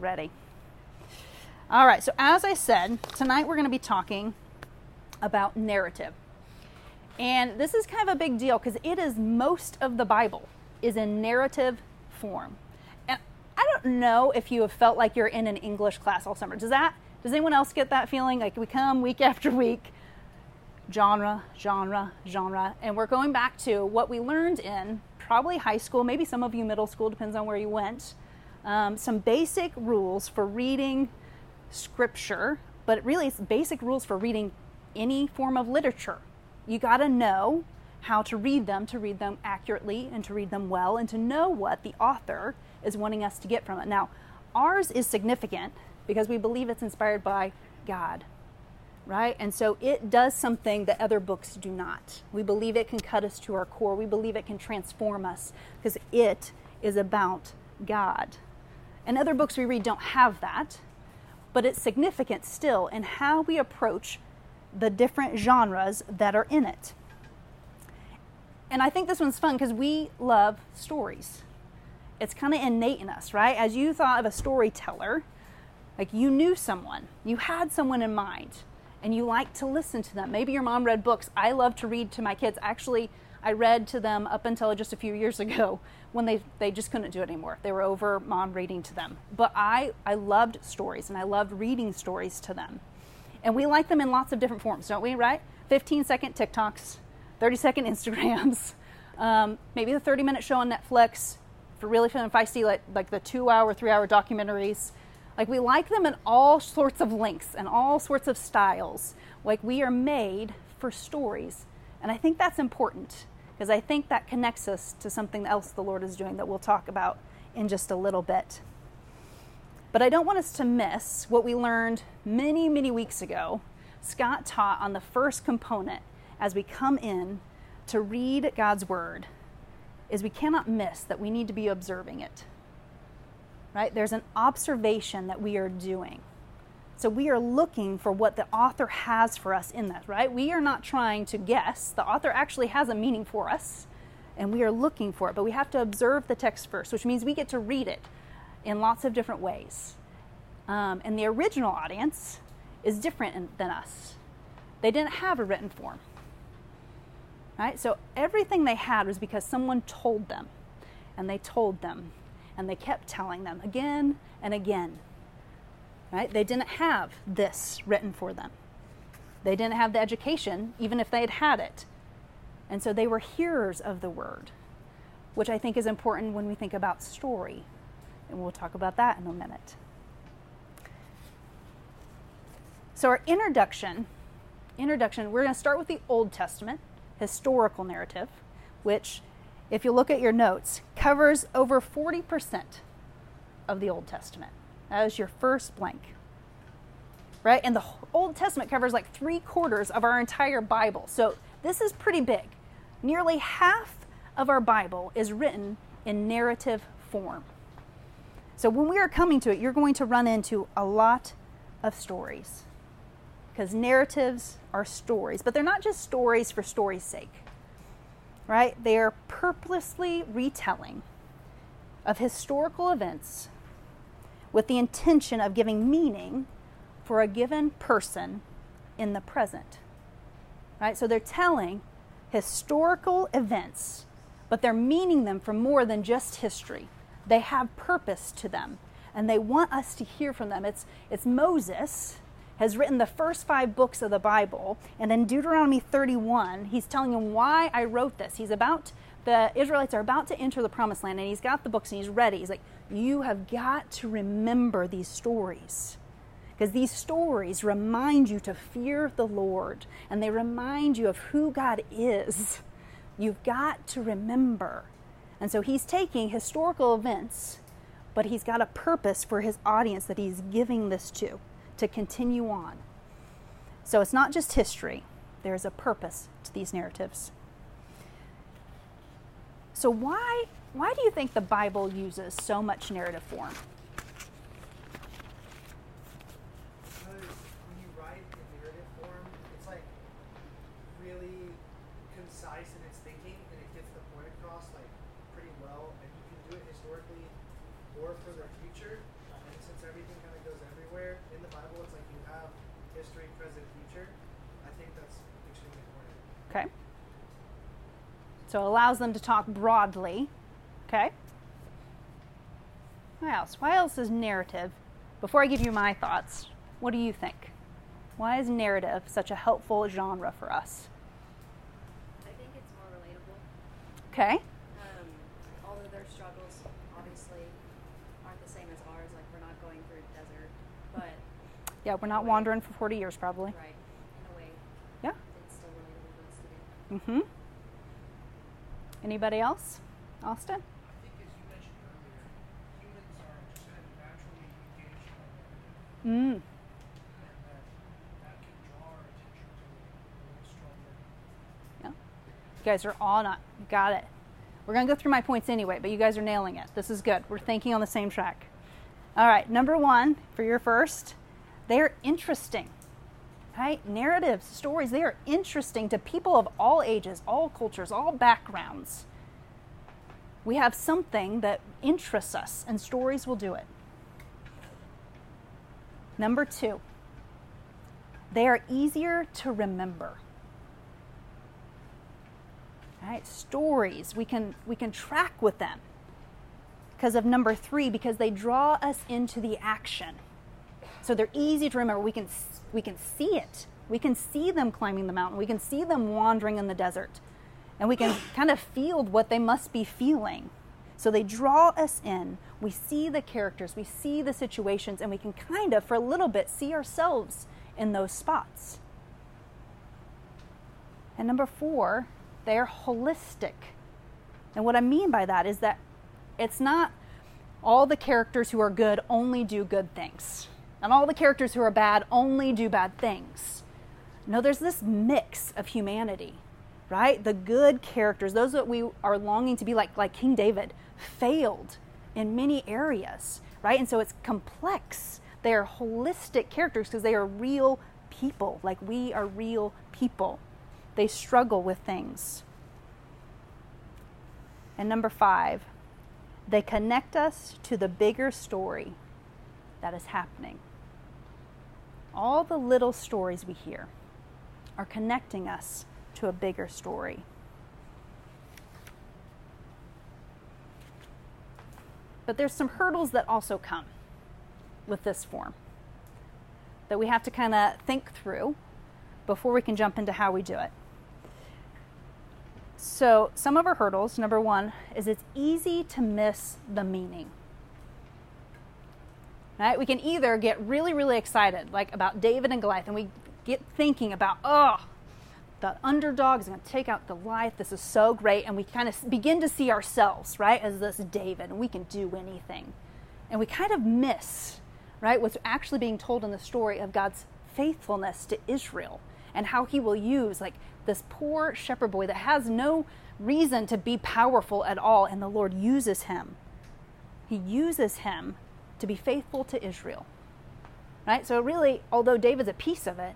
Ready. All right, so as I said, tonight we're going to be talking about narrative. And this is kind of a big deal because it is most of the Bible is in narrative form. And I don't know if you have felt like you're in an English class all summer. Does that does anyone else get that feeling like we come week after week genre, genre, genre and we're going back to what we learned in probably high school, maybe some of you middle school depends on where you went. Um, some basic rules for reading scripture, but really it's basic rules for reading any form of literature. You got to know how to read them, to read them accurately and to read them well, and to know what the author is wanting us to get from it. Now, ours is significant because we believe it's inspired by God, right? And so it does something that other books do not. We believe it can cut us to our core, we believe it can transform us because it is about God. And other books we read don't have that, but it's significant still in how we approach the different genres that are in it. And I think this one's fun because we love stories. It's kind of innate in us, right? As you thought of a storyteller, like you knew someone, you had someone in mind, and you liked to listen to them. Maybe your mom read books. I love to read to my kids. Actually, I read to them up until just a few years ago when they, they just couldn't do it anymore. They were over mom reading to them. But I, I loved stories and I loved reading stories to them. And we like them in lots of different forms, don't we, right? 15 second TikToks, 30 second Instagrams, um, maybe the 30 minute show on Netflix for really fun and feisty, like, like the two hour, three hour documentaries. Like we like them in all sorts of lengths and all sorts of styles. Like we are made for stories. And I think that's important because I think that connects us to something else the Lord is doing that we'll talk about in just a little bit. But I don't want us to miss what we learned many, many weeks ago. Scott taught on the first component as we come in to read God's word is we cannot miss that we need to be observing it. Right? There's an observation that we are doing. So we are looking for what the author has for us in that, right? We are not trying to guess. The author actually has a meaning for us, and we are looking for it. But we have to observe the text first, which means we get to read it in lots of different ways. Um, and the original audience is different in, than us. They didn't have a written form. Right? So everything they had was because someone told them, and they told them, and they kept telling them again and again. Right? They didn't have this written for them. They didn't have the education, even if they had had it. And so they were hearers of the word, which I think is important when we think about story. And we'll talk about that in a minute. So our introduction, introduction, we're going to start with the Old Testament historical narrative, which if you look at your notes, covers over 40% of the Old Testament. Is your first blank. Right? And the Old Testament covers like three quarters of our entire Bible. So this is pretty big. Nearly half of our Bible is written in narrative form. So when we are coming to it, you're going to run into a lot of stories. Because narratives are stories, but they're not just stories for story's sake, right? They are purposely retelling of historical events with the intention of giving meaning for a given person in the present. Right? So they're telling historical events, but they're meaning them for more than just history. They have purpose to them, and they want us to hear from them. It's, it's Moses has written the first five books of the Bible, and in Deuteronomy 31, he's telling them why I wrote this. He's about, the Israelites are about to enter the promised land, and he's got the books and he's ready. He's like, You have got to remember these stories. Because these stories remind you to fear the Lord, and they remind you of who God is. You've got to remember. And so he's taking historical events, but he's got a purpose for his audience that he's giving this to, to continue on. So it's not just history, there's a purpose to these narratives. So, why, why do you think the Bible uses so much narrative form? or for the future, narrative form, its like really concise in its thinking and it gets the sense of uh, everything kind of goes everywhere. In the Bible, it's like you have history, present, future. I think that's extremely important. Okay. So it allows them to talk broadly. What else? Why else is narrative? Before I give you my thoughts, what do you think? Why is narrative such a helpful genre for us? I think it's more relatable. Okay. Um, although their struggles obviously aren't the same as ours, like we're not going through a desert, but Yeah, we're not wandering for 40 years probably. right, in a way, Yeah. it's still relatable to us today. Mm-hmm. Anybody else? Austin? I think as you mentioned earlier, humans are just kind of naturally engaged by narrative, Mm. and that that can draw our attention to it a Mm. little stronger. You guys are all not got it. We're gonna go through my points anyway, but you guys are nailing it. This is good. We're thinking on the same track. All right, number one for your first, they're interesting. Right? Narratives, stories, they are interesting to people of all ages, all cultures, all backgrounds. We have something that interests us, and stories will do it. Number two, they are easier to remember. Right? Stories, we can we can track with them. Because of number 3 because they draw us into the action. So they're easy to remember. We can we can see it. We can see them climbing the mountain. We can see them wandering in the desert. And we can kind of feel what they must be feeling. So they draw us in. We see the characters, we see the situations, and we can kind of, for a little bit, see ourselves in those spots. And number four, they're holistic. And what I mean by that is that it's not all the characters who are good only do good things, and all the characters who are bad only do bad things. No, there's this mix of humanity, right? The good characters, those that we are longing to be like, like King David, failed in many areas, right? And so it's complex. They are holistic characters because they are real people, like we are real people. They struggle with things. And number five, they connect us to the bigger story that is happening. All the little stories we hear are connecting us to a bigger story. But there's some hurdles that also come with this form that we have to kind of think through before we can jump into how we do it. So, some of our hurdles, number one, is it's easy to miss the meaning. Right? We can either get really, really excited, like about David and Goliath, and we get thinking about, oh, the underdog is going to take out Goliath. This is so great. And we kind of begin to see ourselves, right, as this David, and we can do anything. And we kind of miss, right, what's actually being told in the story of God's faithfulness to Israel and how he will use, like, this poor shepherd boy that has no reason to be powerful at all, and the Lord uses him. He uses him to be faithful to Israel. Right? So, really, although David's a piece of it,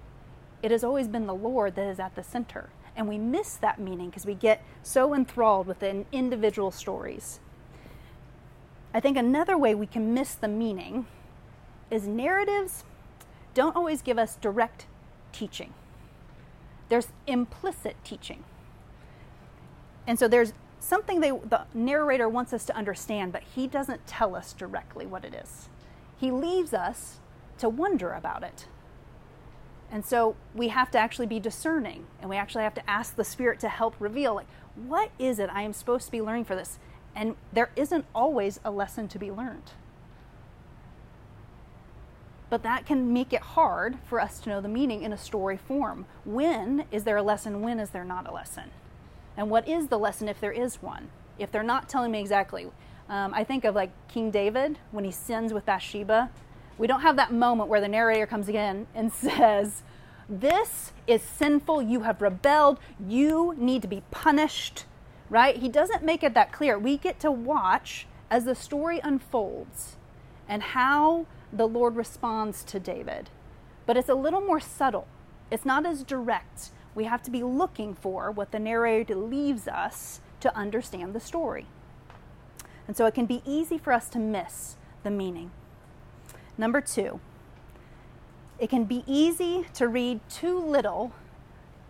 it has always been the Lord that is at the center. And we miss that meaning because we get so enthralled with the individual stories. I think another way we can miss the meaning is narratives don't always give us direct teaching. There's implicit teaching. And so there's something they, the narrator wants us to understand, but he doesn't tell us directly what it is. He leaves us to wonder about it. And so we have to actually be discerning and we actually have to ask the Spirit to help reveal like, what is it I am supposed to be learning for this? And there isn't always a lesson to be learned. But that can make it hard for us to know the meaning in a story form. When is there a lesson? When is there not a lesson? And what is the lesson if there is one? If they're not telling me exactly. Um, I think of like King David when he sins with Bathsheba. We don't have that moment where the narrator comes again and says, This is sinful. You have rebelled. You need to be punished. Right? He doesn't make it that clear. We get to watch as the story unfolds and how the Lord responds to David. But it's a little more subtle, it's not as direct. We have to be looking for what the narrator leaves us to understand the story. And so it can be easy for us to miss the meaning. Number two, it can be easy to read too little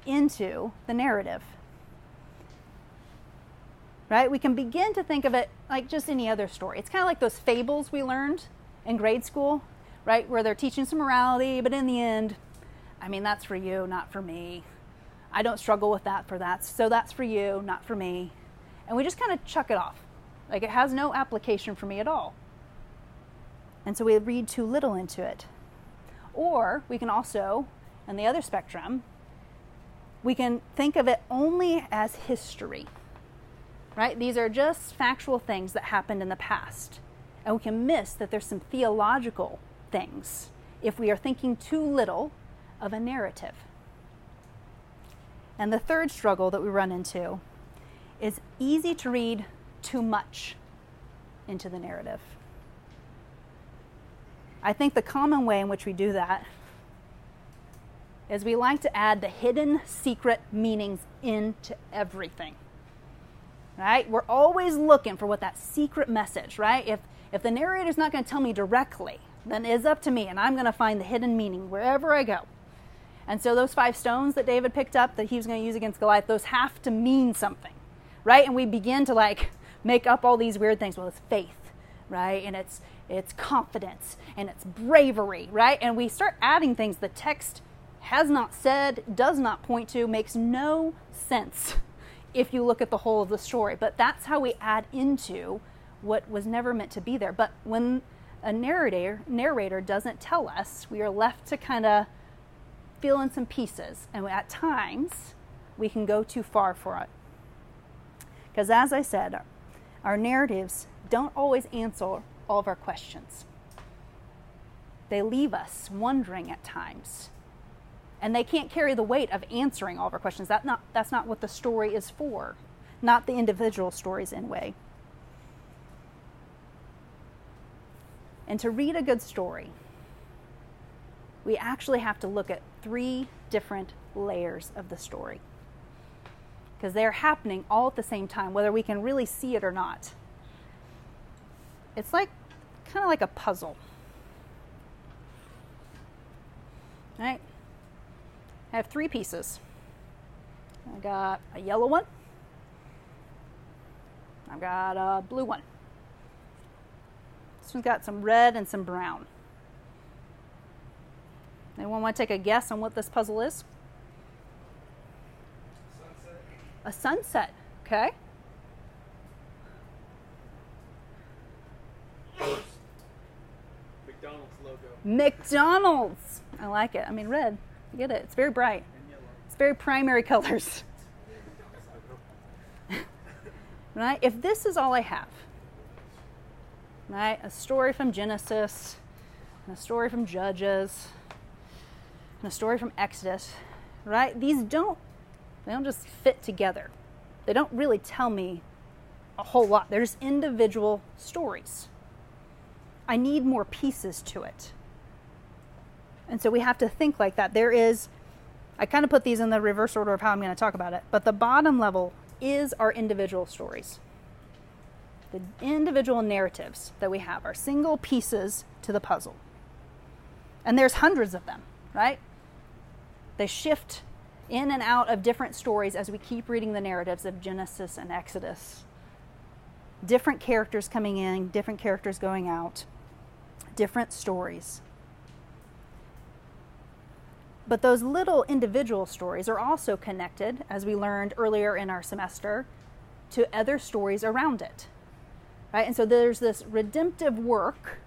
into the narrative. Right? We can begin to think of it like just any other story. It's kind of like those fables we learned in grade school, right? Where they're teaching some morality, but in the end, I mean, that's for you, not for me. I don't struggle with that for that. So that's for you, not for me. And we just kind of chuck it off. Like it has no application for me at all. And so we read too little into it. Or we can also, on the other spectrum, we can think of it only as history. Right? These are just factual things that happened in the past. And we can miss that there's some theological things if we are thinking too little of a narrative. And the third struggle that we run into is easy to read too much into the narrative. I think the common way in which we do that is we like to add the hidden secret meanings into everything. Right? We're always looking for what that secret message, right? If if the narrator's not going to tell me directly, then it's up to me and I'm going to find the hidden meaning wherever I go. And so those five stones that David picked up that he was going to use against Goliath, those have to mean something. Right? And we begin to like make up all these weird things. Well, it's faith, right? And it's it's confidence and it's bravery, right? And we start adding things the text has not said, does not point to, makes no sense if you look at the whole of the story. But that's how we add into what was never meant to be there. But when a narrator narrator doesn't tell us, we are left to kind of fill in some pieces, and at times we can go too far for it. Because as I said, our narratives don't always answer all of our questions. They leave us wondering at times. And they can't carry the weight of answering all of our questions. That not, that's not what the story is for, not the individual stories, in way. And to read a good story, we actually have to look at three different layers of the story because they're happening all at the same time, whether we can really see it or not. It's like kind of like a puzzle. Right? I have three pieces. I got a yellow one. I've got a blue one. This one's got some red and some brown. Anyone want to take a guess on what this puzzle is? Sunset. A sunset. Okay. McDonald's. I like it. I mean, red. You get it. It's very bright. It's very primary colors. right? If this is all I have, right? A story from Genesis, and a story from Judges, and a story from Exodus, right? These don't they don't just fit together. They don't really tell me a whole lot. They're just individual stories. I need more pieces to it. And so we have to think like that. There is, I kind of put these in the reverse order of how I'm going to talk about it, but the bottom level is our individual stories. The individual narratives that we have are single pieces to the puzzle. And there's hundreds of them, right? They shift in and out of different stories as we keep reading the narratives of Genesis and Exodus. Different characters coming in, different characters going out, different stories. But those little individual stories are also connected, as we learned earlier in our semester, to other stories around it. Right? And so there's this redemptive work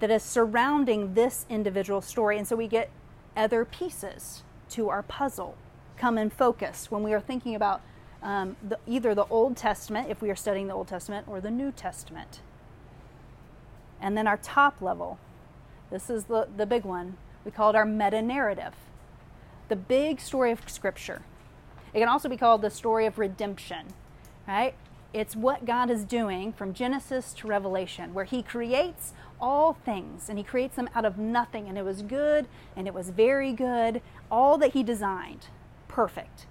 that is surrounding this individual story. And so we get other pieces to our puzzle come in focus when we are thinking about um, the, either the Old Testament, if we are studying the Old Testament, or the New Testament. And then our top level, this is the, the big one, we call it our meta narrative, the big story of Scripture. It can also be called the story of redemption, right? It's what God is doing from Genesis to Revelation, where He creates all things and He creates them out of nothing, and it was good and it was very good, all that He designed, perfect.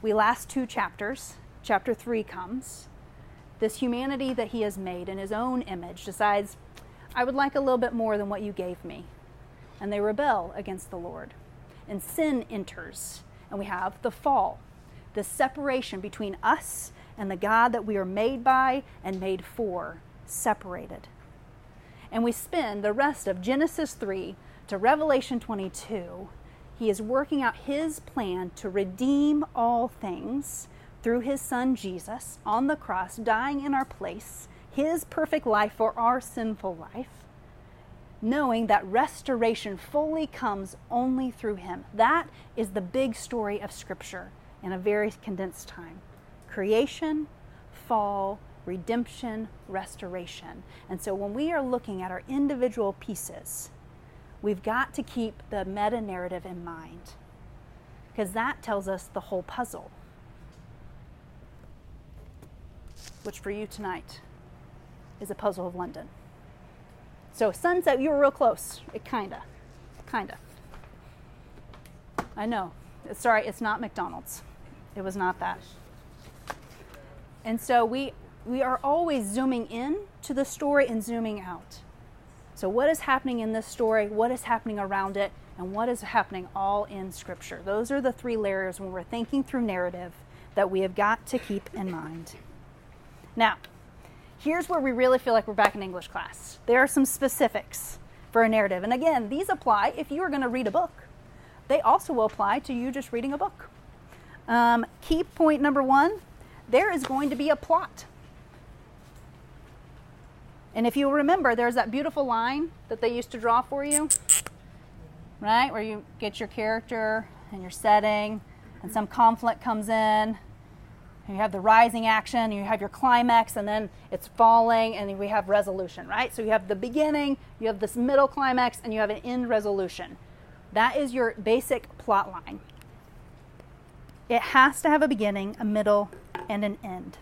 We last two chapters, chapter three comes. This humanity that He has made in His own image decides, I would like a little bit more than what you gave me. And they rebel against the Lord. And sin enters. And we have the fall, the separation between us and the God that we are made by and made for, separated. And we spend the rest of Genesis 3 to Revelation 22. He is working out his plan to redeem all things through his son Jesus on the cross, dying in our place, his perfect life for our sinful life, knowing that restoration fully comes only through him. That is the big story of Scripture in a very condensed time creation, fall, redemption, restoration. And so when we are looking at our individual pieces, we've got to keep the meta narrative in mind because that tells us the whole puzzle. Which for you tonight is a puzzle of London. So, sunset, you were real close. It kinda. Kinda. I know. Sorry, it's not McDonald's. It was not that. And so we we are always zooming in to the story and zooming out. So what is happening in this story, what is happening around it, and what is happening all in scripture. Those are the three layers when we're thinking through narrative that we have got to keep in mind. Now, here's where we really feel like we're back in English class. There are some specifics for a narrative. And again, these apply if you are going to read a book. They also will apply to you just reading a book. Um, key point number one there is going to be a plot. And if you remember, there's that beautiful line that they used to draw for you, right? Where you get your character and your setting, and some conflict comes in, you have the rising action, you have your climax, and then it's falling, and we have resolution, right? So you have the beginning, you have this middle climax, and you have an end resolution. That is your basic plot line. It has to have a beginning, a middle, and an end.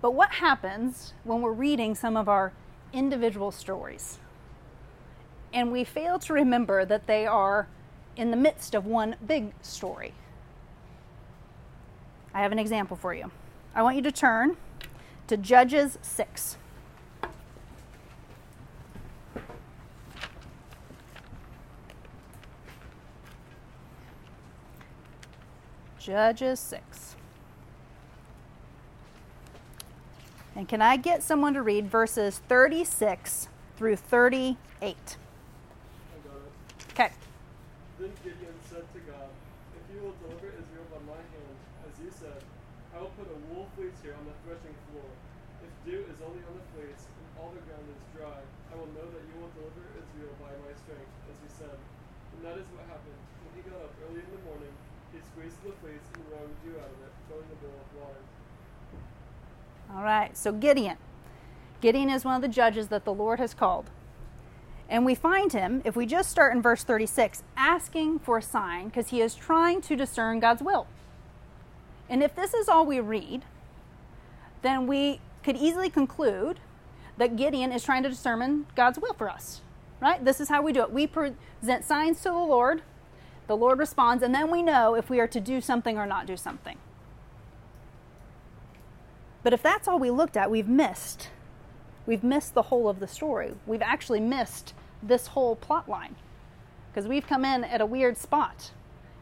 But what happens when we're reading some of our individual stories? And we fail to remember that they are in the midst of one big story. I have an example for you. I want you to turn to Judges 6. Judges 6. And can I get someone to read verses 36 through 38? I got it. Okay. Then Gideon said to God, If you will deliver Israel by my hand, as you said, I will put a wool fleece here on the threshing floor. If dew is only on the fleece, and all the ground is dry, I will know that you will deliver Israel by my strength, as you said. And that is what happened. When he got up early in the morning, he squeezed the fleece and wrung dew out of it, filling the bowl with water. All right, so Gideon. Gideon is one of the judges that the Lord has called. And we find him, if we just start in verse 36, asking for a sign because he is trying to discern God's will. And if this is all we read, then we could easily conclude that Gideon is trying to discern God's will for us. Right? This is how we do it. We present signs to the Lord, the Lord responds, and then we know if we are to do something or not do something. But if that's all we looked at, we've missed. We've missed the whole of the story. We've actually missed this whole plot line because we've come in at a weird spot.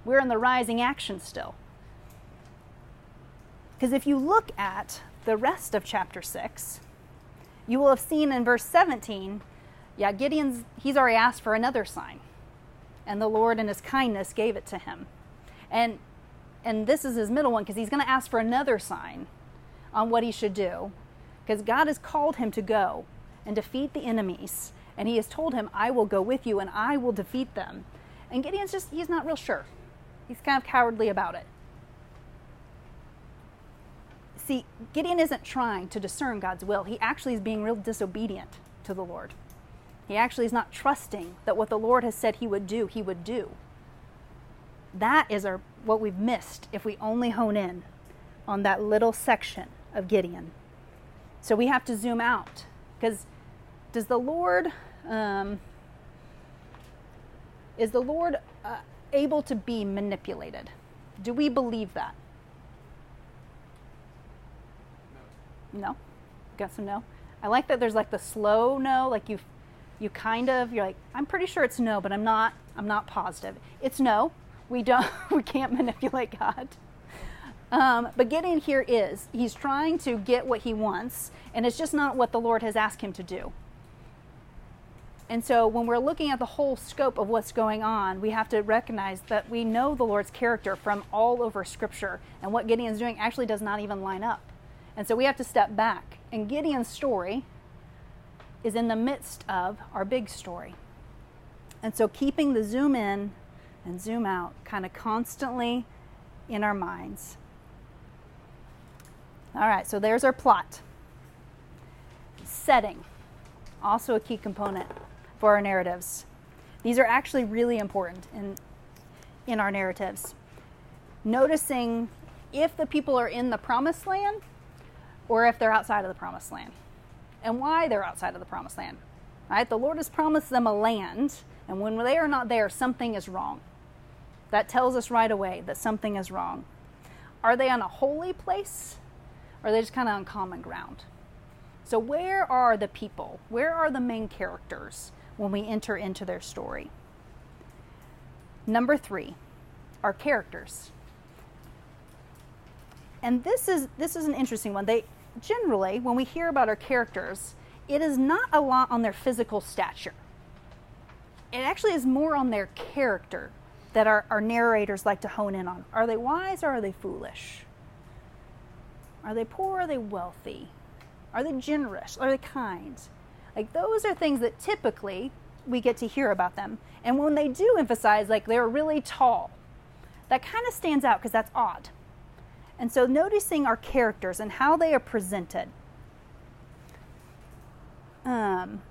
We're in the rising action still. Because if you look at the rest of chapter 6, you will have seen in verse 17, yeah, Gideon's, he's already asked for another sign. And the Lord, in his kindness, gave it to him. And, and this is his middle one because he's going to ask for another sign on what he should do because God has called him to go and defeat the enemies. And he has told him, I will go with you and I will defeat them. And Gideon's just, he's not real sure. He's kind of cowardly about it. See, Gideon isn't trying to discern God's will. He actually is being real disobedient to the Lord. He actually is not trusting that what the Lord has said he would do, he would do. That is our, what we've missed if we only hone in on that little section of Gideon. So we have to zoom out because does the Lord um, is the Lord uh, able to be manipulated? Do we believe that? No. Got some no. I like that there's like the slow no, like you you kind of you're like I'm pretty sure it's no, but I'm not I'm not positive. It's no. We don't we can't manipulate God. Um, but Gideon here is he's trying to get what he wants, and it's just not what the Lord has asked him to do. And so when we're looking at the whole scope of what's going on, we have to recognize that we know the Lord's character from all over Scripture, and what Gideon's doing actually does not even line up. And so we have to step back. And Gideon's story is in the midst of our big story. And so keeping the zoom in and zoom out kind of constantly in our minds. All right, so there's our plot. Setting, also a key component for our narratives. These are actually really important in, in our narratives. Noticing if the people are in the promised land or if they're outside of the promised land and why they're outside of the promised land. Right? The Lord has promised them a land, and when they are not there, something is wrong. That tells us right away that something is wrong. Are they on a holy place? Or are they just kind of on common ground? So, where are the people? Where are the main characters when we enter into their story? Number three, our characters. And this is this is an interesting one. They generally, when we hear about our characters, it is not a lot on their physical stature. It actually is more on their character that our, our narrators like to hone in on. Are they wise or are they foolish? Are they poor or are they wealthy? Are they generous? Are they kind? Like those are things that typically we get to hear about them. And when they do emphasize like they're really tall, that kind of stands out because that's odd. And so noticing our characters and how they are presented. Um,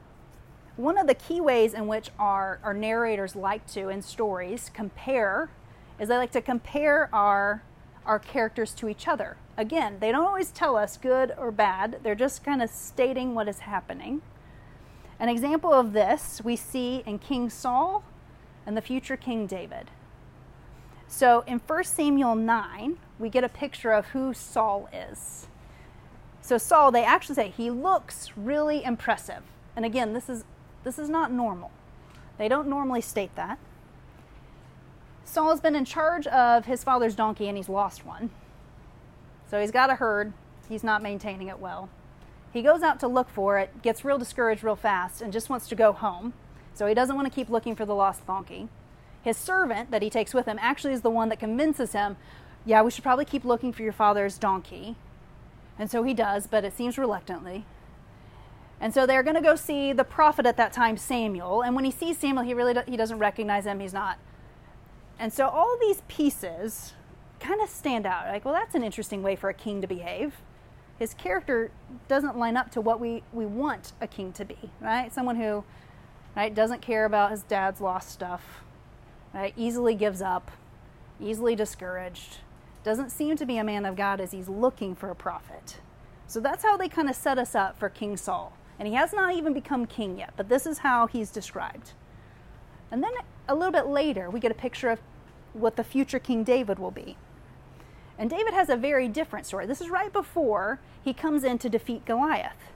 one of the key ways in which our, our narrators like to, in stories, compare is they like to compare our, our characters to each other. Again, they don't always tell us good or bad, they're just kind of stating what is happening. An example of this we see in King Saul and the future King David. So in 1 Samuel 9, we get a picture of who Saul is. So Saul, they actually say he looks really impressive. And again, this is this is not normal. They don't normally state that. Saul has been in charge of his father's donkey and he's lost one. So he's got a herd, he's not maintaining it well. He goes out to look for it, gets real discouraged real fast, and just wants to go home. So he doesn't want to keep looking for the lost donkey. His servant that he takes with him actually is the one that convinces him, yeah, we should probably keep looking for your father's donkey. And so he does, but it seems reluctantly. And so they're going to go see the prophet at that time, Samuel. And when he sees Samuel, he really do, he doesn't recognize him. He's not. And so all these pieces kind of stand out. Like, well, that's an interesting way for a king to behave. His character doesn't line up to what we, we want a king to be, right? Someone who right, doesn't care about his dad's lost stuff, right? Easily gives up, easily discouraged, doesn't seem to be a man of God as he's looking for a prophet. So that's how they kind of set us up for King Saul. And he has not even become king yet, but this is how he's described. And then a little bit later, we get a picture of what the future King David will be. And David has a very different story. This is right before he comes in to defeat Goliath.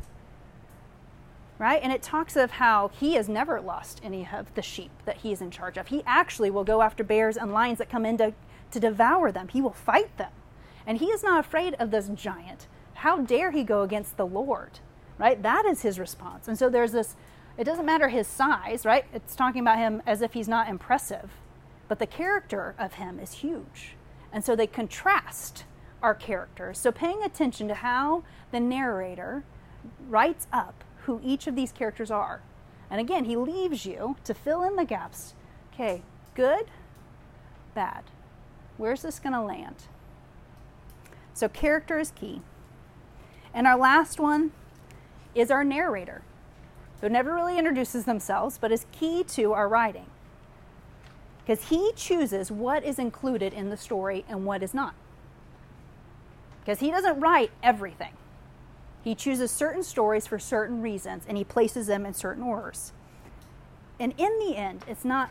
Right? And it talks of how he has never lost any of the sheep that he is in charge of. He actually will go after bears and lions that come in to, to devour them. He will fight them. And he is not afraid of this giant. How dare he go against the Lord? Right? That is his response. And so there's this, it doesn't matter his size, right? It's talking about him as if he's not impressive. But the character of him is huge. And so they contrast our characters. So paying attention to how the narrator writes up who each of these characters are. And again, he leaves you to fill in the gaps. Okay, good, bad. Where's this going to land? So, character is key. And our last one is our narrator, who never really introduces themselves, but is key to our writing. Because he chooses what is included in the story and what is not. Because he doesn't write everything. He chooses certain stories for certain reasons and he places them in certain orders. And in the end, it's not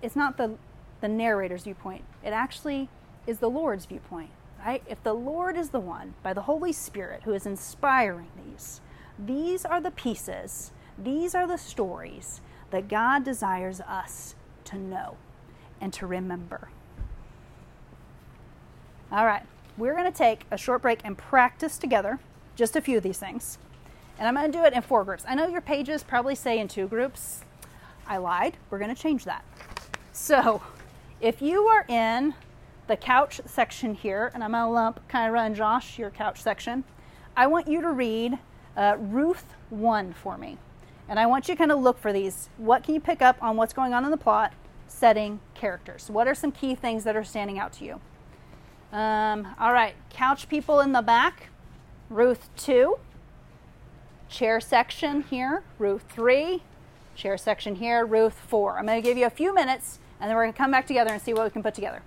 it's not the the narrator's viewpoint. It actually is the Lord's viewpoint, right? If the Lord is the one by the Holy Spirit who is inspiring these, These are the pieces, these are the stories that God desires us to know and to remember. All right, we're going to take a short break and practice together just a few of these things. And I'm going to do it in four groups. I know your pages probably say in two groups. I lied. We're going to change that. So, if you are in the couch section here, and I'm going to lump Kyra and Josh, your couch section, I want you to read uh, Ruth 1 for me. And I want you to kind of look for these. What can you pick up on what's going on in the plot, setting, characters? What are some key things that are standing out to you? Um, all right, couch people in the back, Ruth 2. Chair section here, Ruth 3. Chair section here, Ruth 4. I'm going to give you a few minutes and then we're going to come back together and see what we can put together.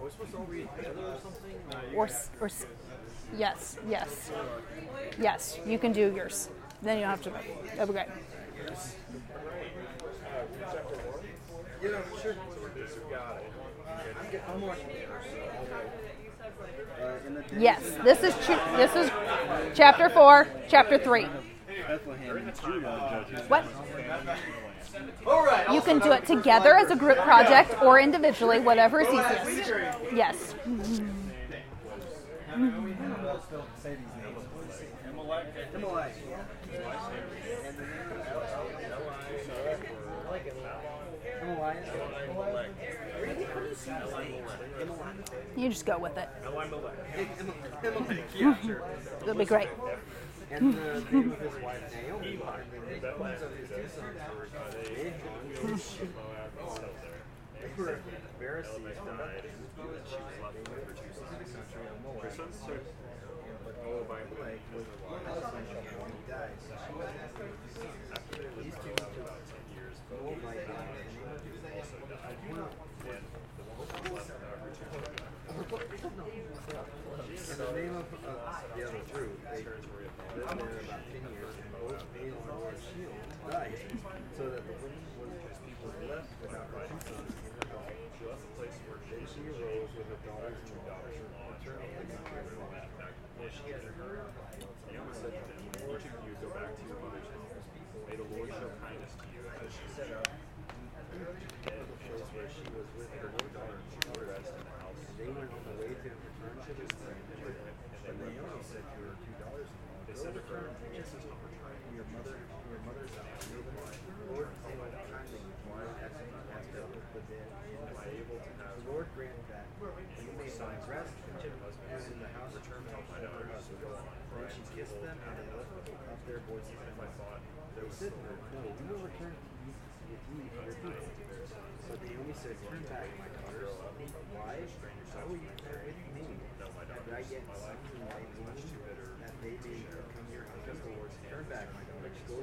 Are we supposed to all read together or? Or, s- or s- yes, yes, yes. You can do yours. Then you don't have to. That'd be great. Yeah, sure. Got it. I'm watching it. Yes, this is ch- this is chapter four, chapter three. What? You can do it together as a group project or individually, whatever is easiest. Yes. Amalek. You just go with it. Amalek. Yeah, sure. It'll be great. And the name of his wife Naomi. And the names of his two sons were Nahon. They were Pharisees from Bethlehem. They were the country of Moab. And but Amalek was one of the sons of Naomi died. These two took Moabite wives, and they were And the name of uh, the other Ruth, they lived there about 10 years, and both Naomi and Sheol died, so that the woman was, was left without her two sons and her daughter. Then she arose with her daughters and daughters and to the country of Moab. When she had heard, Naomi said to them, Each of you go back to your mother's house. May the Lord show kindness to you. So she set out to the place where she was with her one daughter and put rest in the house. They went on the way to return to the land. And Naomi said to her two daughters-in-law, Go return to your mother, your mother's house. May the Lord say kindly why has he not cast out the dead? Am I able to have the Lord grant that and you may find rest and in the house return home to her husband. Then she kissed them and they lifted up their voices and went. They said to her, No, we will return to you with you and your people. But Naomi said, Turn back, my daughters. Why? Why will you turn with me? Did I yet sons in my womb that they may become your husbands? Turn back, my daughters. Go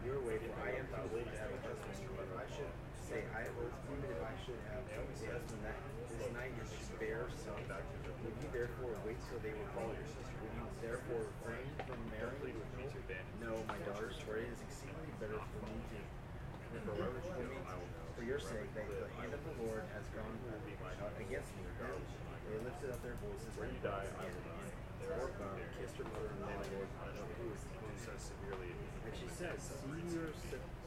your way, for I am too old to have a husband. If I should say, I was even if I should have a husband that this night you should bear son, would you therefore wait till they were called your sister? Would you therefore refrain from marrying with me? No, my daughters, for it is exceedingly better for me to for, for me for your sake that the hand of the Lord has gone against me. Then they lifted up their voices and die, I will die. Orpah kissed her mother-in-law, Lord, Ruth, and she See your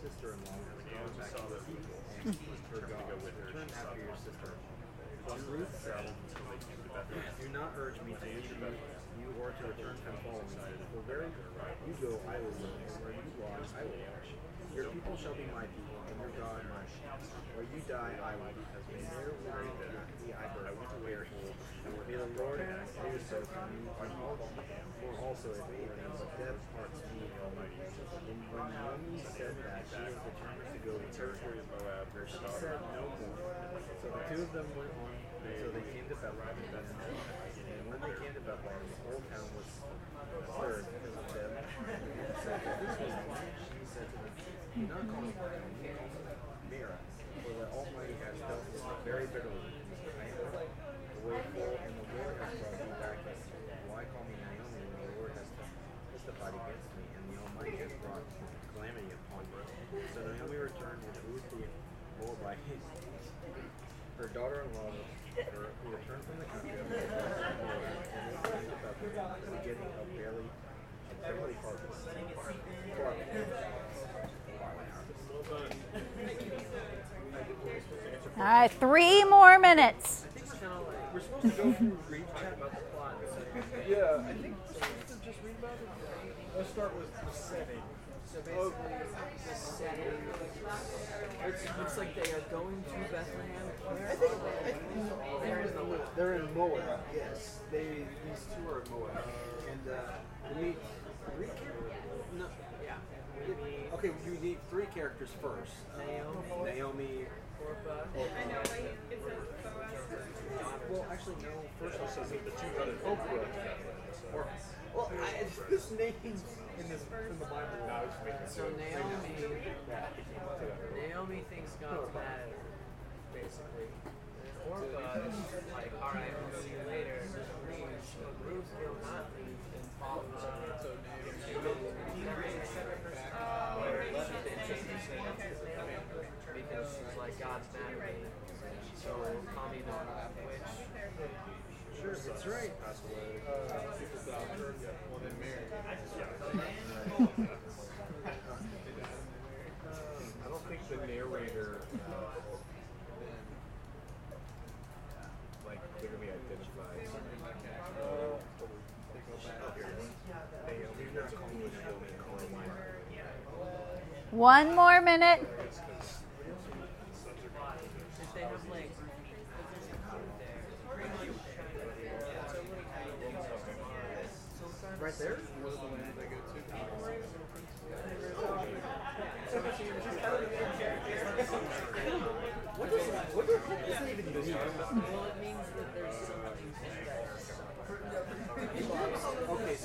sister-in-law has gone back to the people and her God. Return after your sister-in-law. Ruth said, Do not urge me to leave you, or to return from following. For where you go, I will go, where you lodge, I will lodge. Your people shall be my people, and your God my sheep. Where you die, I will, because when there will be I birth, wherefore, may the Lord do so for me, and for also if anything but death parts me and Almighty. And when Naomi said that, she was determined to go to territory of Moab, where she said no more. So the two of them went on until they came to Bethlehem. And when they came to Bethlehem, the whole town was stirred because of them. And said, "This was Naomi." She said to them, Do not call me Naomi, call me Mara, for the Almighty has dealt with me very bitterly. I am away full, and the Lord has brought me back against me. Why call me Naomi when the Lord has testified against me, and the Almighty has brought calamity upon me? So Naomi returned, and Ruth daughter-in-law who who returned from the country of Moab, and they came to Bethlehem, beginning of barley, a barley harvest. All right, three more minutes. We're supposed to go through read chat about the plot. Yeah, I think we're supposed to just read about it. Let's start with the setting. So basically, the setting, it's, looks like they are going to Bethlehem. Where are they? They're in the They're in Moab. Yes, they these two are in Moab, and uh, we meet three. No, yeah. Okay, you need three characters first. Um, Naomi, Naomi. Orpah. Well, actually, no. First, it says the two brothers Oprah. Or, well, I, this name's in this in the Bible. So Naomi, Naomi thinks God's mad at her, basically. And Orpah uh, is like, all right, we'll see you later. Ruth will not leave like God's witch. Sure, that's right. Uh, died. One in Mary. I don't think the narrator like clearly identifies. Naomi, that's calling Naomi Carolina. One more minute. If they have like, if there's a food there, it's a little more minute. Right there. What are the lands they go to? What does what the heck does that even mean? Well, it means that there's something there. Okay, so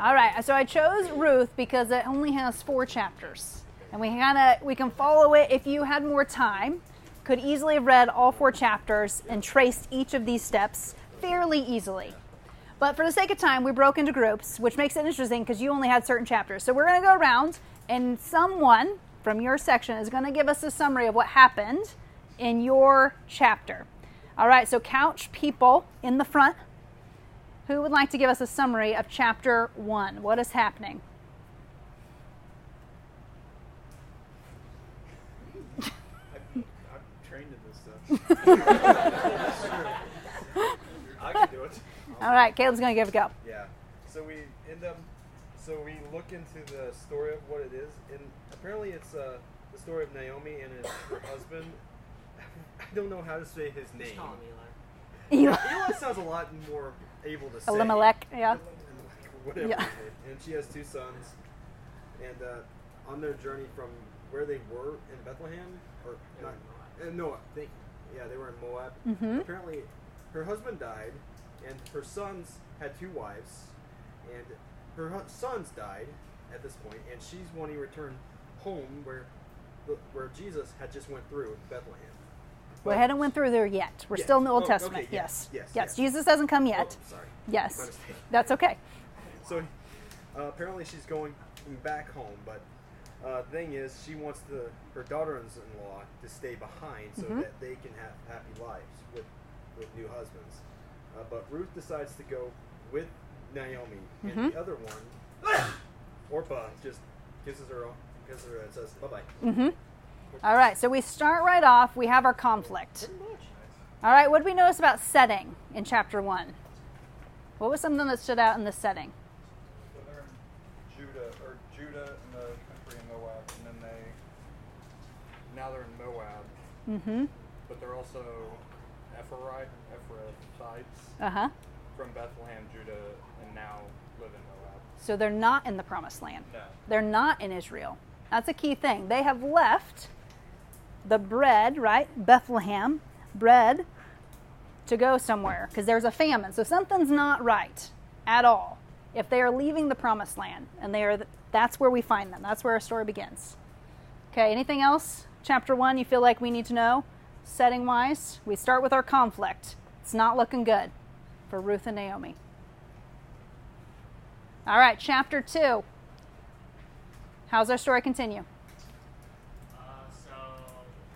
All right, so I chose Ruth because it only has four chapters, and we kind of we can follow it. If you had more time, could easily have read all four chapters and traced each of these steps fairly easily. But for the sake of time, we broke into groups, which makes it interesting because you only had certain chapters. So we're going to go around, and someone from your section is going to give us a summary of what happened in your chapter. All right, so couch people in the front. Who would like to give us a summary of chapter one? What is happening? I'm trained in this stuff. I can do it. All right, Caleb's going to give it a go. Yeah. So we end up. So we look into the story of what it is, and apparently it's uh, the story of Naomi and his, her husband. I don't know how to say his name. Just call him Eli. Eli- Eli sounds a lot more able to say. Elimelech, yeah. Whatever. Yeah. And she has two sons, and uh, on their journey from where they were in Bethlehem, or not, uh, no, they, yeah, they were in Moab. Mhm. Apparently, her husband died, and her sons had two wives, and her hu- sons died at this point, and she's wanting to return home where, where Jesus had just went through Bethlehem. We hadn't went through there yet. We're Yeah. still in the Old Oh, Testament. okay, yes, yes. yes, Yes. yes. Jesus hasn't come yet. Oh, sorry. Yes. That's okay. So uh, apparently she's going back home, but uh, thing is, she wants the her daughters-in-law to stay behind so Mhm. that they can have happy lives with with new husbands. Uh, but Ruth decides to go with Naomi, and Mhm. the other one, Orpah, just kisses her, kisses her, and says bye bye. Mm-hmm. All right, so we start right off. We have our conflict. All right, what did we notice about setting in chapter one? What was something that stood out in the setting? So they're in Judah, or Judah in the country in Moab, and then they now they're in Moab, Mm-hmm. but they're also Ephraite, Ephrathites Uh huh. from Bethlehem, Judah, and now live in Moab. So they're not in the promised land. No. They're not in Israel. That's a key thing. They have left the bread, right? Bethlehem, bread, to go somewhere because there's a famine. So something's not right at all. If they are leaving the promised land and they are that's where we find them. That's where our story begins. Okay, anything else? Chapter 1 you feel like we need to know setting wise? We start with our conflict. It's not looking good for Ruth and Naomi. All right, chapter 2. How's our story continue? Uh, so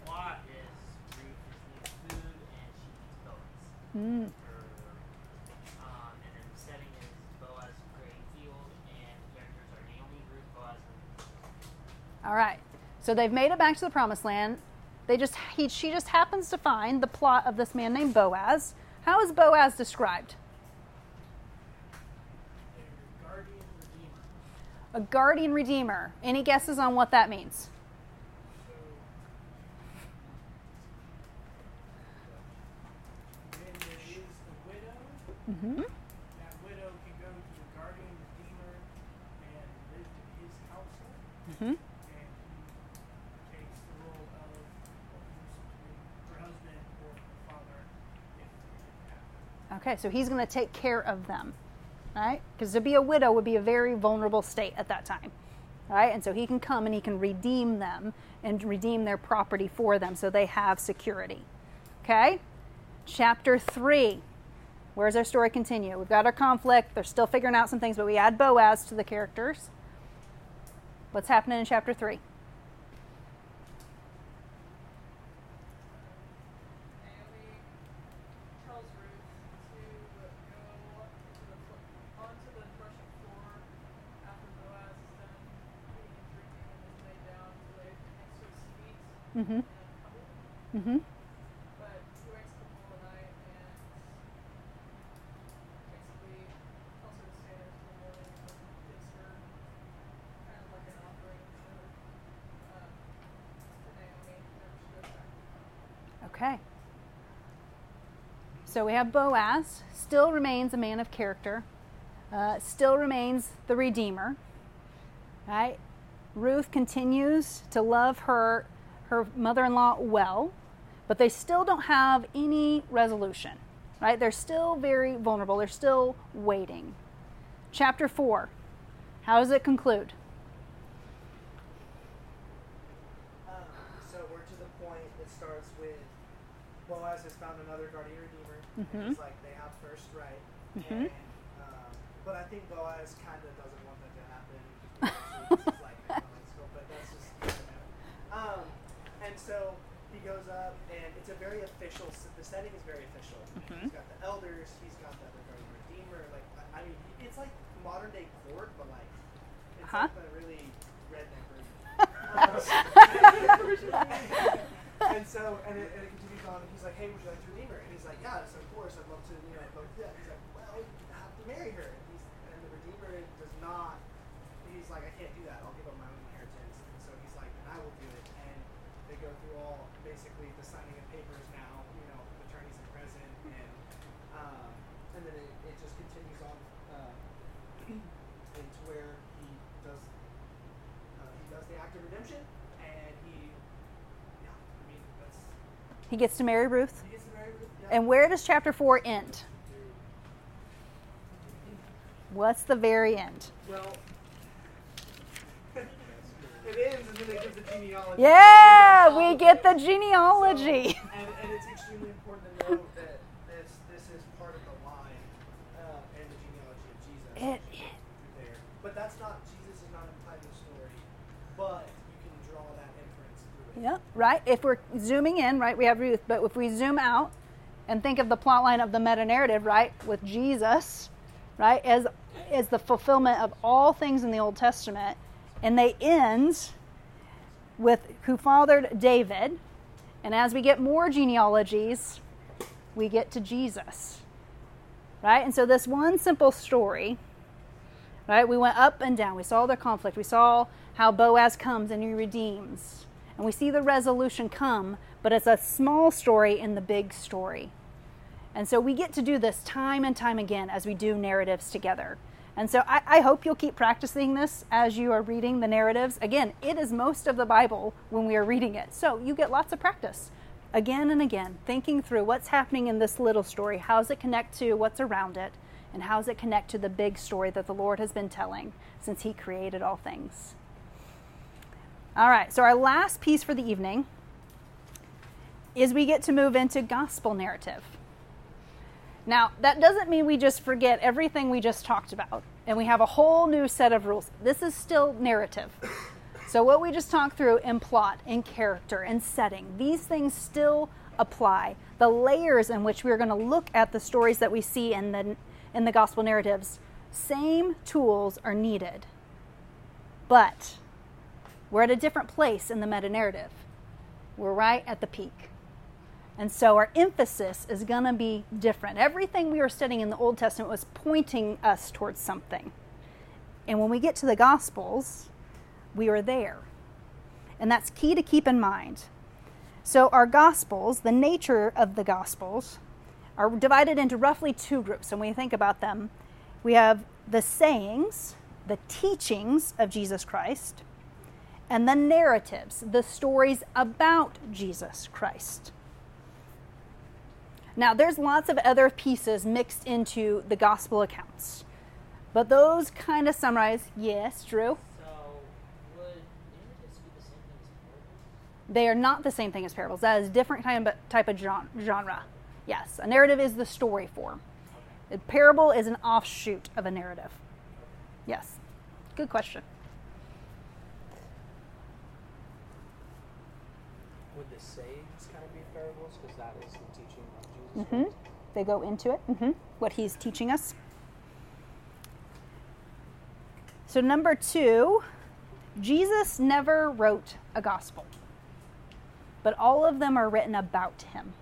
the plot is Ruth just needs food and she eats Boaz. Mm. Her, um, and then the setting is Boaz grain field, and the characters are Naomi, Ruth, Boaz, and Ruth. All right. So they've made it back to the promised land. They just he, she just happens to find the plot of this man named Boaz. How is Boaz described? A guardian redeemer. A guardian redeemer. Any guesses on what that means? So when there is a widow, Mm-hmm. that widow can go to the guardian redeemer and live in his household, Mm-hmm. and he takes the role of her husband or her father if it happens. Okay, so he's going to take care of them, right? Because to be a widow would be a very vulnerable state at that time, right? And so he can come and he can redeem them and redeem their property for them so they have security. Okay? Chapter 3. Where's our story continue? We've got our conflict. They're still figuring out some things, but we add Boaz to the characters. What's happening in chapter 3? Naomi tells Ruth to go into the fl- onto the threshing floor after Boaz is done eating and drinking and is laid down to lay next to his feet Mm-hmm. in a couple. Mm-hmm. But he waits till the middle of the night and basically tells her to stay there till the morning and gives her kind of like an offering for, um, for Naomi whenever she goes back. Okay. So we have Boaz, still remains a man of character, uh, still remains the Redeemer. Right? Ruth continues to love her her mother-in-law well, but they still don't have any resolution. Right? They're still very vulnerable. They're still waiting. Chapter 4. How does it conclude? Um, so we're to the point. It starts with Boaz has found another guardian Mhm. It's like they have first right. Mhm. And, um, but I think Boaz kind of doesn't want that to happen. This like nonsensical, but that's just you know. Um, and so he goes up, and it's a very official. The setting is very official. Mhm. He's got the elders. He's got the other redeemer. Like I mean, it's like modern day court, but like it's Huh? like the really redneck version. and so, and it, and it continues on. And he's like, "Hey, would you like to redeem her?" And he's like, "Yes, of course. I'd love to. You know, I'd love to that." He's like, "Well, you have to marry her." And, he's, and the redeemer does not. He's like, "I can't do that. I'll give up my own inheritance." And so he's like, "Then I will do it." And they go through all basically the signing of papers now. You know, attorneys are present, and um, and then it, it just continues on uh, into where he does uh, he does the act of redemption, and he, yeah, I mean, that's, He gets to marry Ruth. And where does chapter 4 end? What's the very end? well, it ends, and then it gives the genealogy. Yeah, we get the genealogy. So, and, and it's extremely important to note that this this is part of the line uh, and the genealogy of Jesus. It- there, but that's not Jesus is not implied in the story, but you can draw that inference through it. Yeah, right. If we're zooming in, right, we have Ruth, but if we zoom out and think of the plot line of the meta narrative, right, with Jesus, right, as as the fulfillment of all things in the Old Testament, and they end with who fathered David, and as we get more genealogies, we get to Jesus. Right? And so this one simple story right? We went up and down. We saw their conflict. We saw how Boaz comes and he redeems. And we see the resolution come, but it's a small story in the big story. And so we get to do this time and time again as we do narratives together. And so I, I hope you'll keep practicing this as you are reading the narratives. Again, it is most of the Bible when we are reading it. So you get lots of practice. again and again, thinking through what's happening in this little story, how does it connect to what's around it, and how does it connect to the big story that the Lord has been telling since He created all things. All right, so our last piece for the evening is we get to move into gospel narrative. Now, that doesn't mean we just forget everything we just talked about and we have a whole new set of rules. This is still narrative. So, what we just talked through in plot, in character, in setting, these things still apply. The layers in which we're going to look at the stories that we see in the, in the gospel narratives, same tools are needed. But we're at a different place in the meta narrative. We're right at the peak. And so our emphasis is going to be different. Everything we were studying in the Old Testament was pointing us towards something. And when we get to the Gospels, we are there. And that's key to keep in mind. So, our Gospels, the nature of the Gospels, are divided into roughly two groups. And when we think about them, we have the sayings, the teachings of Jesus Christ, and the narratives, the stories about Jesus Christ. Now, there's lots of other pieces mixed into the gospel accounts, but those kind of summarize. Yes, Drew. So, would narratives be the same thing as parables? They are not the same thing as parables. That is a different kind of type of genre. Yes, a narrative is the story form. A parable is an offshoot of a narrative. Yes, good question. Would the sayings kind of be parables? Because that is the teaching of Jesus. hmm They go into it, mm-hmm. what he's teaching us. So, number two, Jesus never wrote a gospel, but all of them are written about him.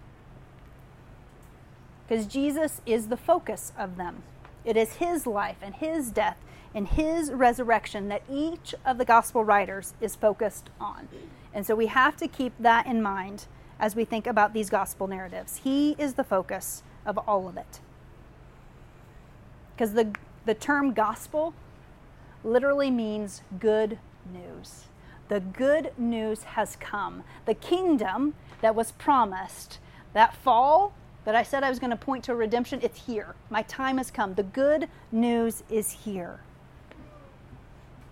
Because Jesus is the focus of them. It is his life and his death and his resurrection that each of the gospel writers is focused on. And so we have to keep that in mind as we think about these gospel narratives. He is the focus of all of it. Because the, the term gospel literally means good news. The good news has come. The kingdom that was promised, that fall that I said I was going to point to redemption, it's here. My time has come. The good news is here.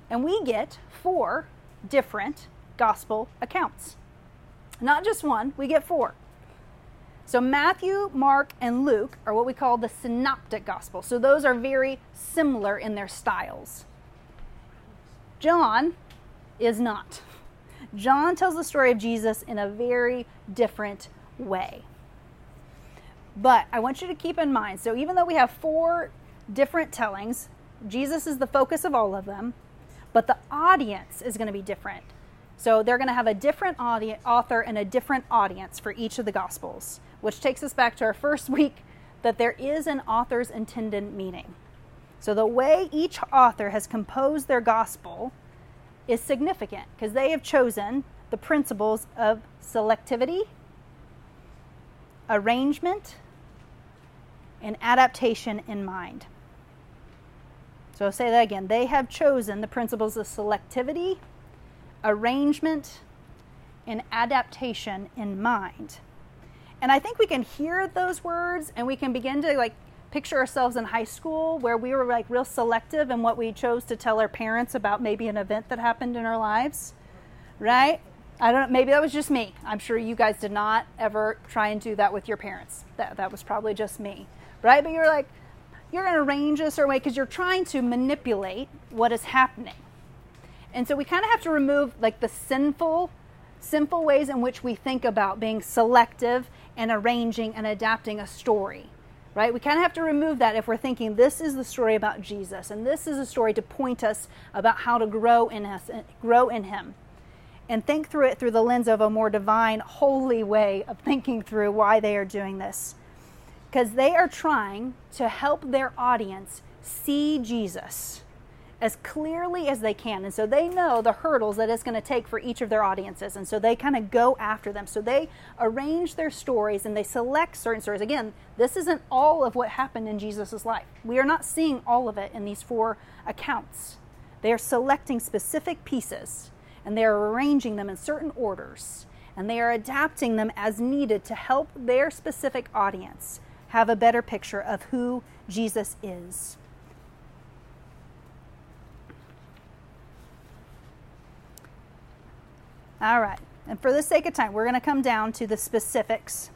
And we get four different gospel accounts. Not just one, we get four. So Matthew, Mark, and Luke are what we call the synoptic gospel. So those are very similar in their styles. John is not. John tells the story of Jesus in a very different way. But I want you to keep in mind so, even though we have four different tellings, Jesus is the focus of all of them, but the audience is going to be different. So, they're going to have a different audi- author and a different audience for each of the Gospels, which takes us back to our first week that there is an author's intended meaning. So, the way each author has composed their Gospel is significant because they have chosen the principles of selectivity, arrangement, and adaptation in mind. So I'll say that again. They have chosen the principles of selectivity, arrangement, and adaptation in mind. And I think we can hear those words and we can begin to like picture ourselves in high school where we were like real selective in what we chose to tell our parents about maybe an event that happened in our lives. Right? I don't know, maybe that was just me. I'm sure you guys did not ever try and do that with your parents. That that was probably just me. Right? But you're like you're going to arrange a certain way because you're trying to manipulate what is happening. And so we kind of have to remove like the sinful sinful ways in which we think about being selective and arranging and adapting a story. Right? We kind of have to remove that if we're thinking this is the story about Jesus and this is a story to point us about how to grow in us grow in him. And think through it through the lens of a more divine, holy way of thinking through why they are doing this because they are trying to help their audience see Jesus as clearly as they can. And so they know the hurdles that it's going to take for each of their audiences. And so they kind of go after them. So they arrange their stories and they select certain stories. Again, this isn't all of what happened in Jesus' life. We are not seeing all of it in these four accounts. They are selecting specific pieces and they are arranging them in certain orders and they are adapting them as needed to help their specific audience have a better picture of who Jesus is. All right, and for the sake of time, we're going to come down to the specifics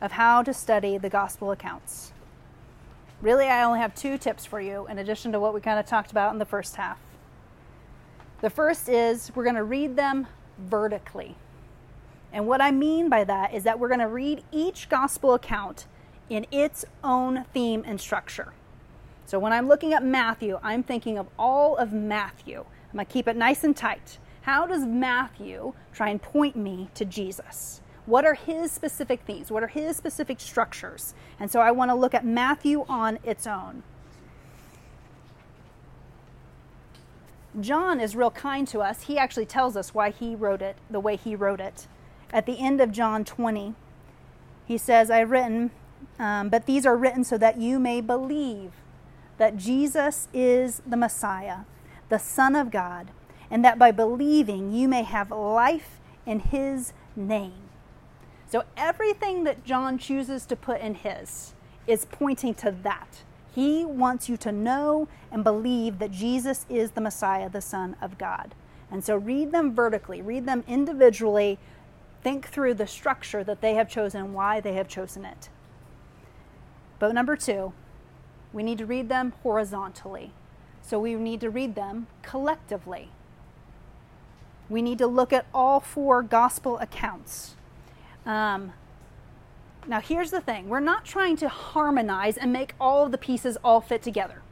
of how to study the gospel accounts. Really, I only have two tips for you in addition to what we kind of talked about in the first half. The first is we're going to read them vertically. And what I mean by that is that we're going to read each gospel account in its own theme and structure. So when I'm looking at Matthew, I'm thinking of all of Matthew. I'm going to keep it nice and tight. How does Matthew try and point me to Jesus? What are his specific themes? What are his specific structures? And so I want to look at Matthew on its own. John is real kind to us. He actually tells us why he wrote it the way he wrote it. At the end of John 20, he says, I've written, um, but these are written so that you may believe that Jesus is the Messiah, the Son of God, and that by believing you may have life in his name. So everything that John chooses to put in his is pointing to that. He wants you to know and believe that Jesus is the Messiah, the Son of God. And so read them vertically, read them individually, think through the structure that they have chosen, and why they have chosen it. But number two, we need to read them horizontally. So we need to read them collectively. We need to look at all four gospel accounts um, now, here's the thing we're not trying to harmonize and make all of the pieces all fit together.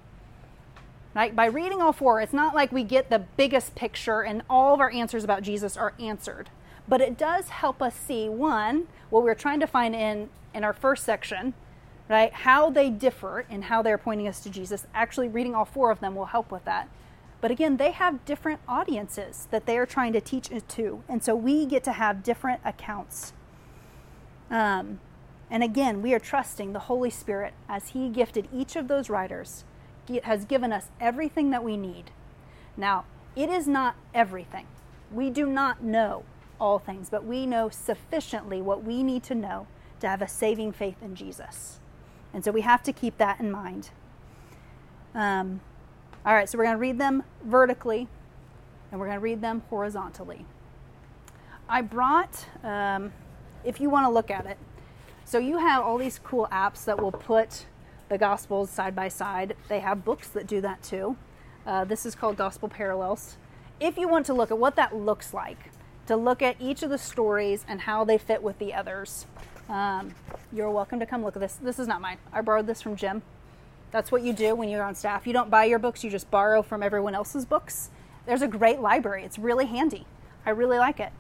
Right? By reading all four, it's not like we get the biggest picture and all of our answers about Jesus are answered. But it does help us see, one, what we we're trying to find in, in our first section, right? How they differ in how they're pointing us to Jesus. Actually, reading all four of them will help with that. But again, they have different audiences that they are trying to teach it to. And so we get to have different accounts um, and again, we are trusting the Holy Spirit as He gifted each of those writers, has given us everything that we need. Now, it is not everything. We do not know all things, but we know sufficiently what we need to know to have a saving faith in Jesus. And so we have to keep that in mind. Um, all right, so we're going to read them vertically and we're going to read them horizontally. I brought. Um, if you want to look at it. So you have all these cool apps that will put the Gospels side by side. They have books that do that too. Uh, this is called Gospel Parallels. If you want to look at what that looks like, to look at each of the stories and how they fit with the others, um, you're welcome to come look at this. This is not mine. I borrowed this from Jim. That's what you do when you're on staff. You don't buy your books, you just borrow from everyone else's books. There's a great library, it's really handy. I really like it.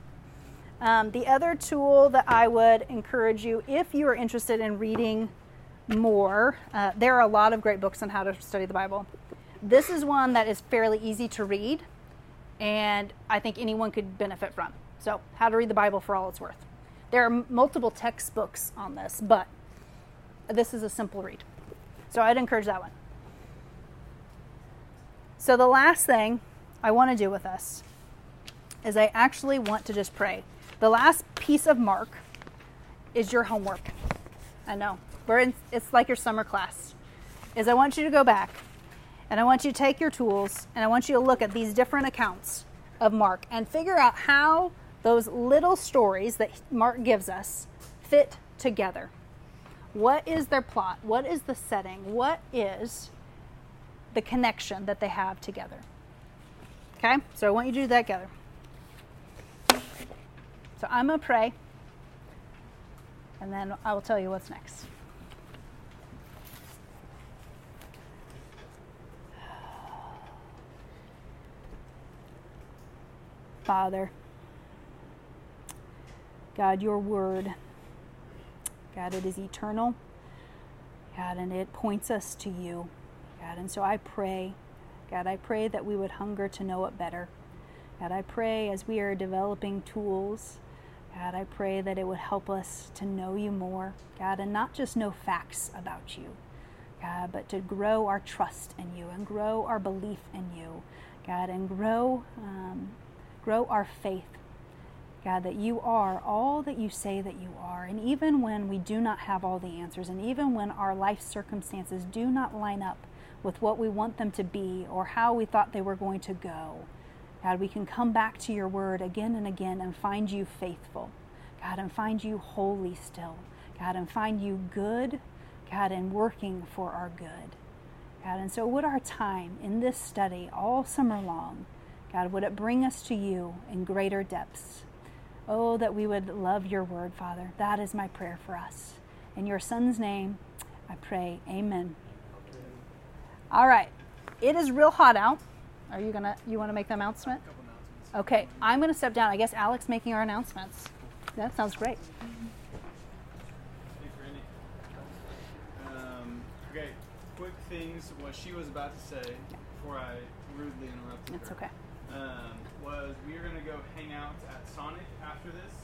Um, the other tool that I would encourage you, if you are interested in reading more, uh, there are a lot of great books on how to study the Bible. This is one that is fairly easy to read, and I think anyone could benefit from. So, How to Read the Bible for All It's Worth. There are multiple textbooks on this, but this is a simple read. So, I'd encourage that one. So, the last thing I want to do with us is I actually want to just pray. The last piece of Mark is your homework. I know. We're in, it's like your summer class. Is I want you to go back and I want you to take your tools and I want you to look at these different accounts of Mark and figure out how those little stories that Mark gives us fit together. What is their plot? What is the setting? What is the connection that they have together? Okay? So I want you to do that together. So I'm going to pray, and then I will tell you what's next. Father, God, your word, God, it is eternal. God, and it points us to you. God, and so I pray, God, I pray that we would hunger to know it better. God, I pray as we are developing tools God, I pray that it would help us to know you more, God, and not just know facts about you, God, but to grow our trust in you and grow our belief in you, God, and grow, um, grow our faith, God, that you are all that you say that you are. And even when we do not have all the answers, and even when our life circumstances do not line up with what we want them to be or how we thought they were going to go, God, we can come back to your word again and again and find you faithful. God, and find you holy still. God, and find you good, God, and working for our good. God, and so would our time in this study all summer long, God, would it bring us to you in greater depths? Oh, that we would love your word, Father. That is my prayer for us. In your son's name, I pray. Amen. All right. It is real hot out. Are you gonna you want to make the announcement? Okay, I'm gonna step down. I guess Alex making our announcements. That sounds great. Um, okay, quick things. What she was about to say before I rudely interrupted It's her. okay. Um, was we are gonna go hang out at Sonic after this,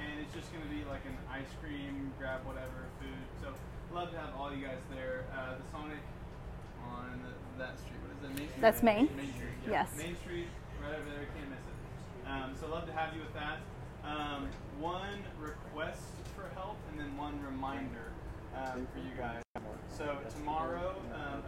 and it's just gonna be like an ice cream, grab whatever food. So love to have all you guys there. Uh, the Sonic on that street. What is that? Main Street. That's Main. Main Street. Yeah. Yes. Main Street, right over there. Can't miss it. Um, so love to have you with that. Um, one request for help, and then one reminder um, for you guys. So tomorrow, um,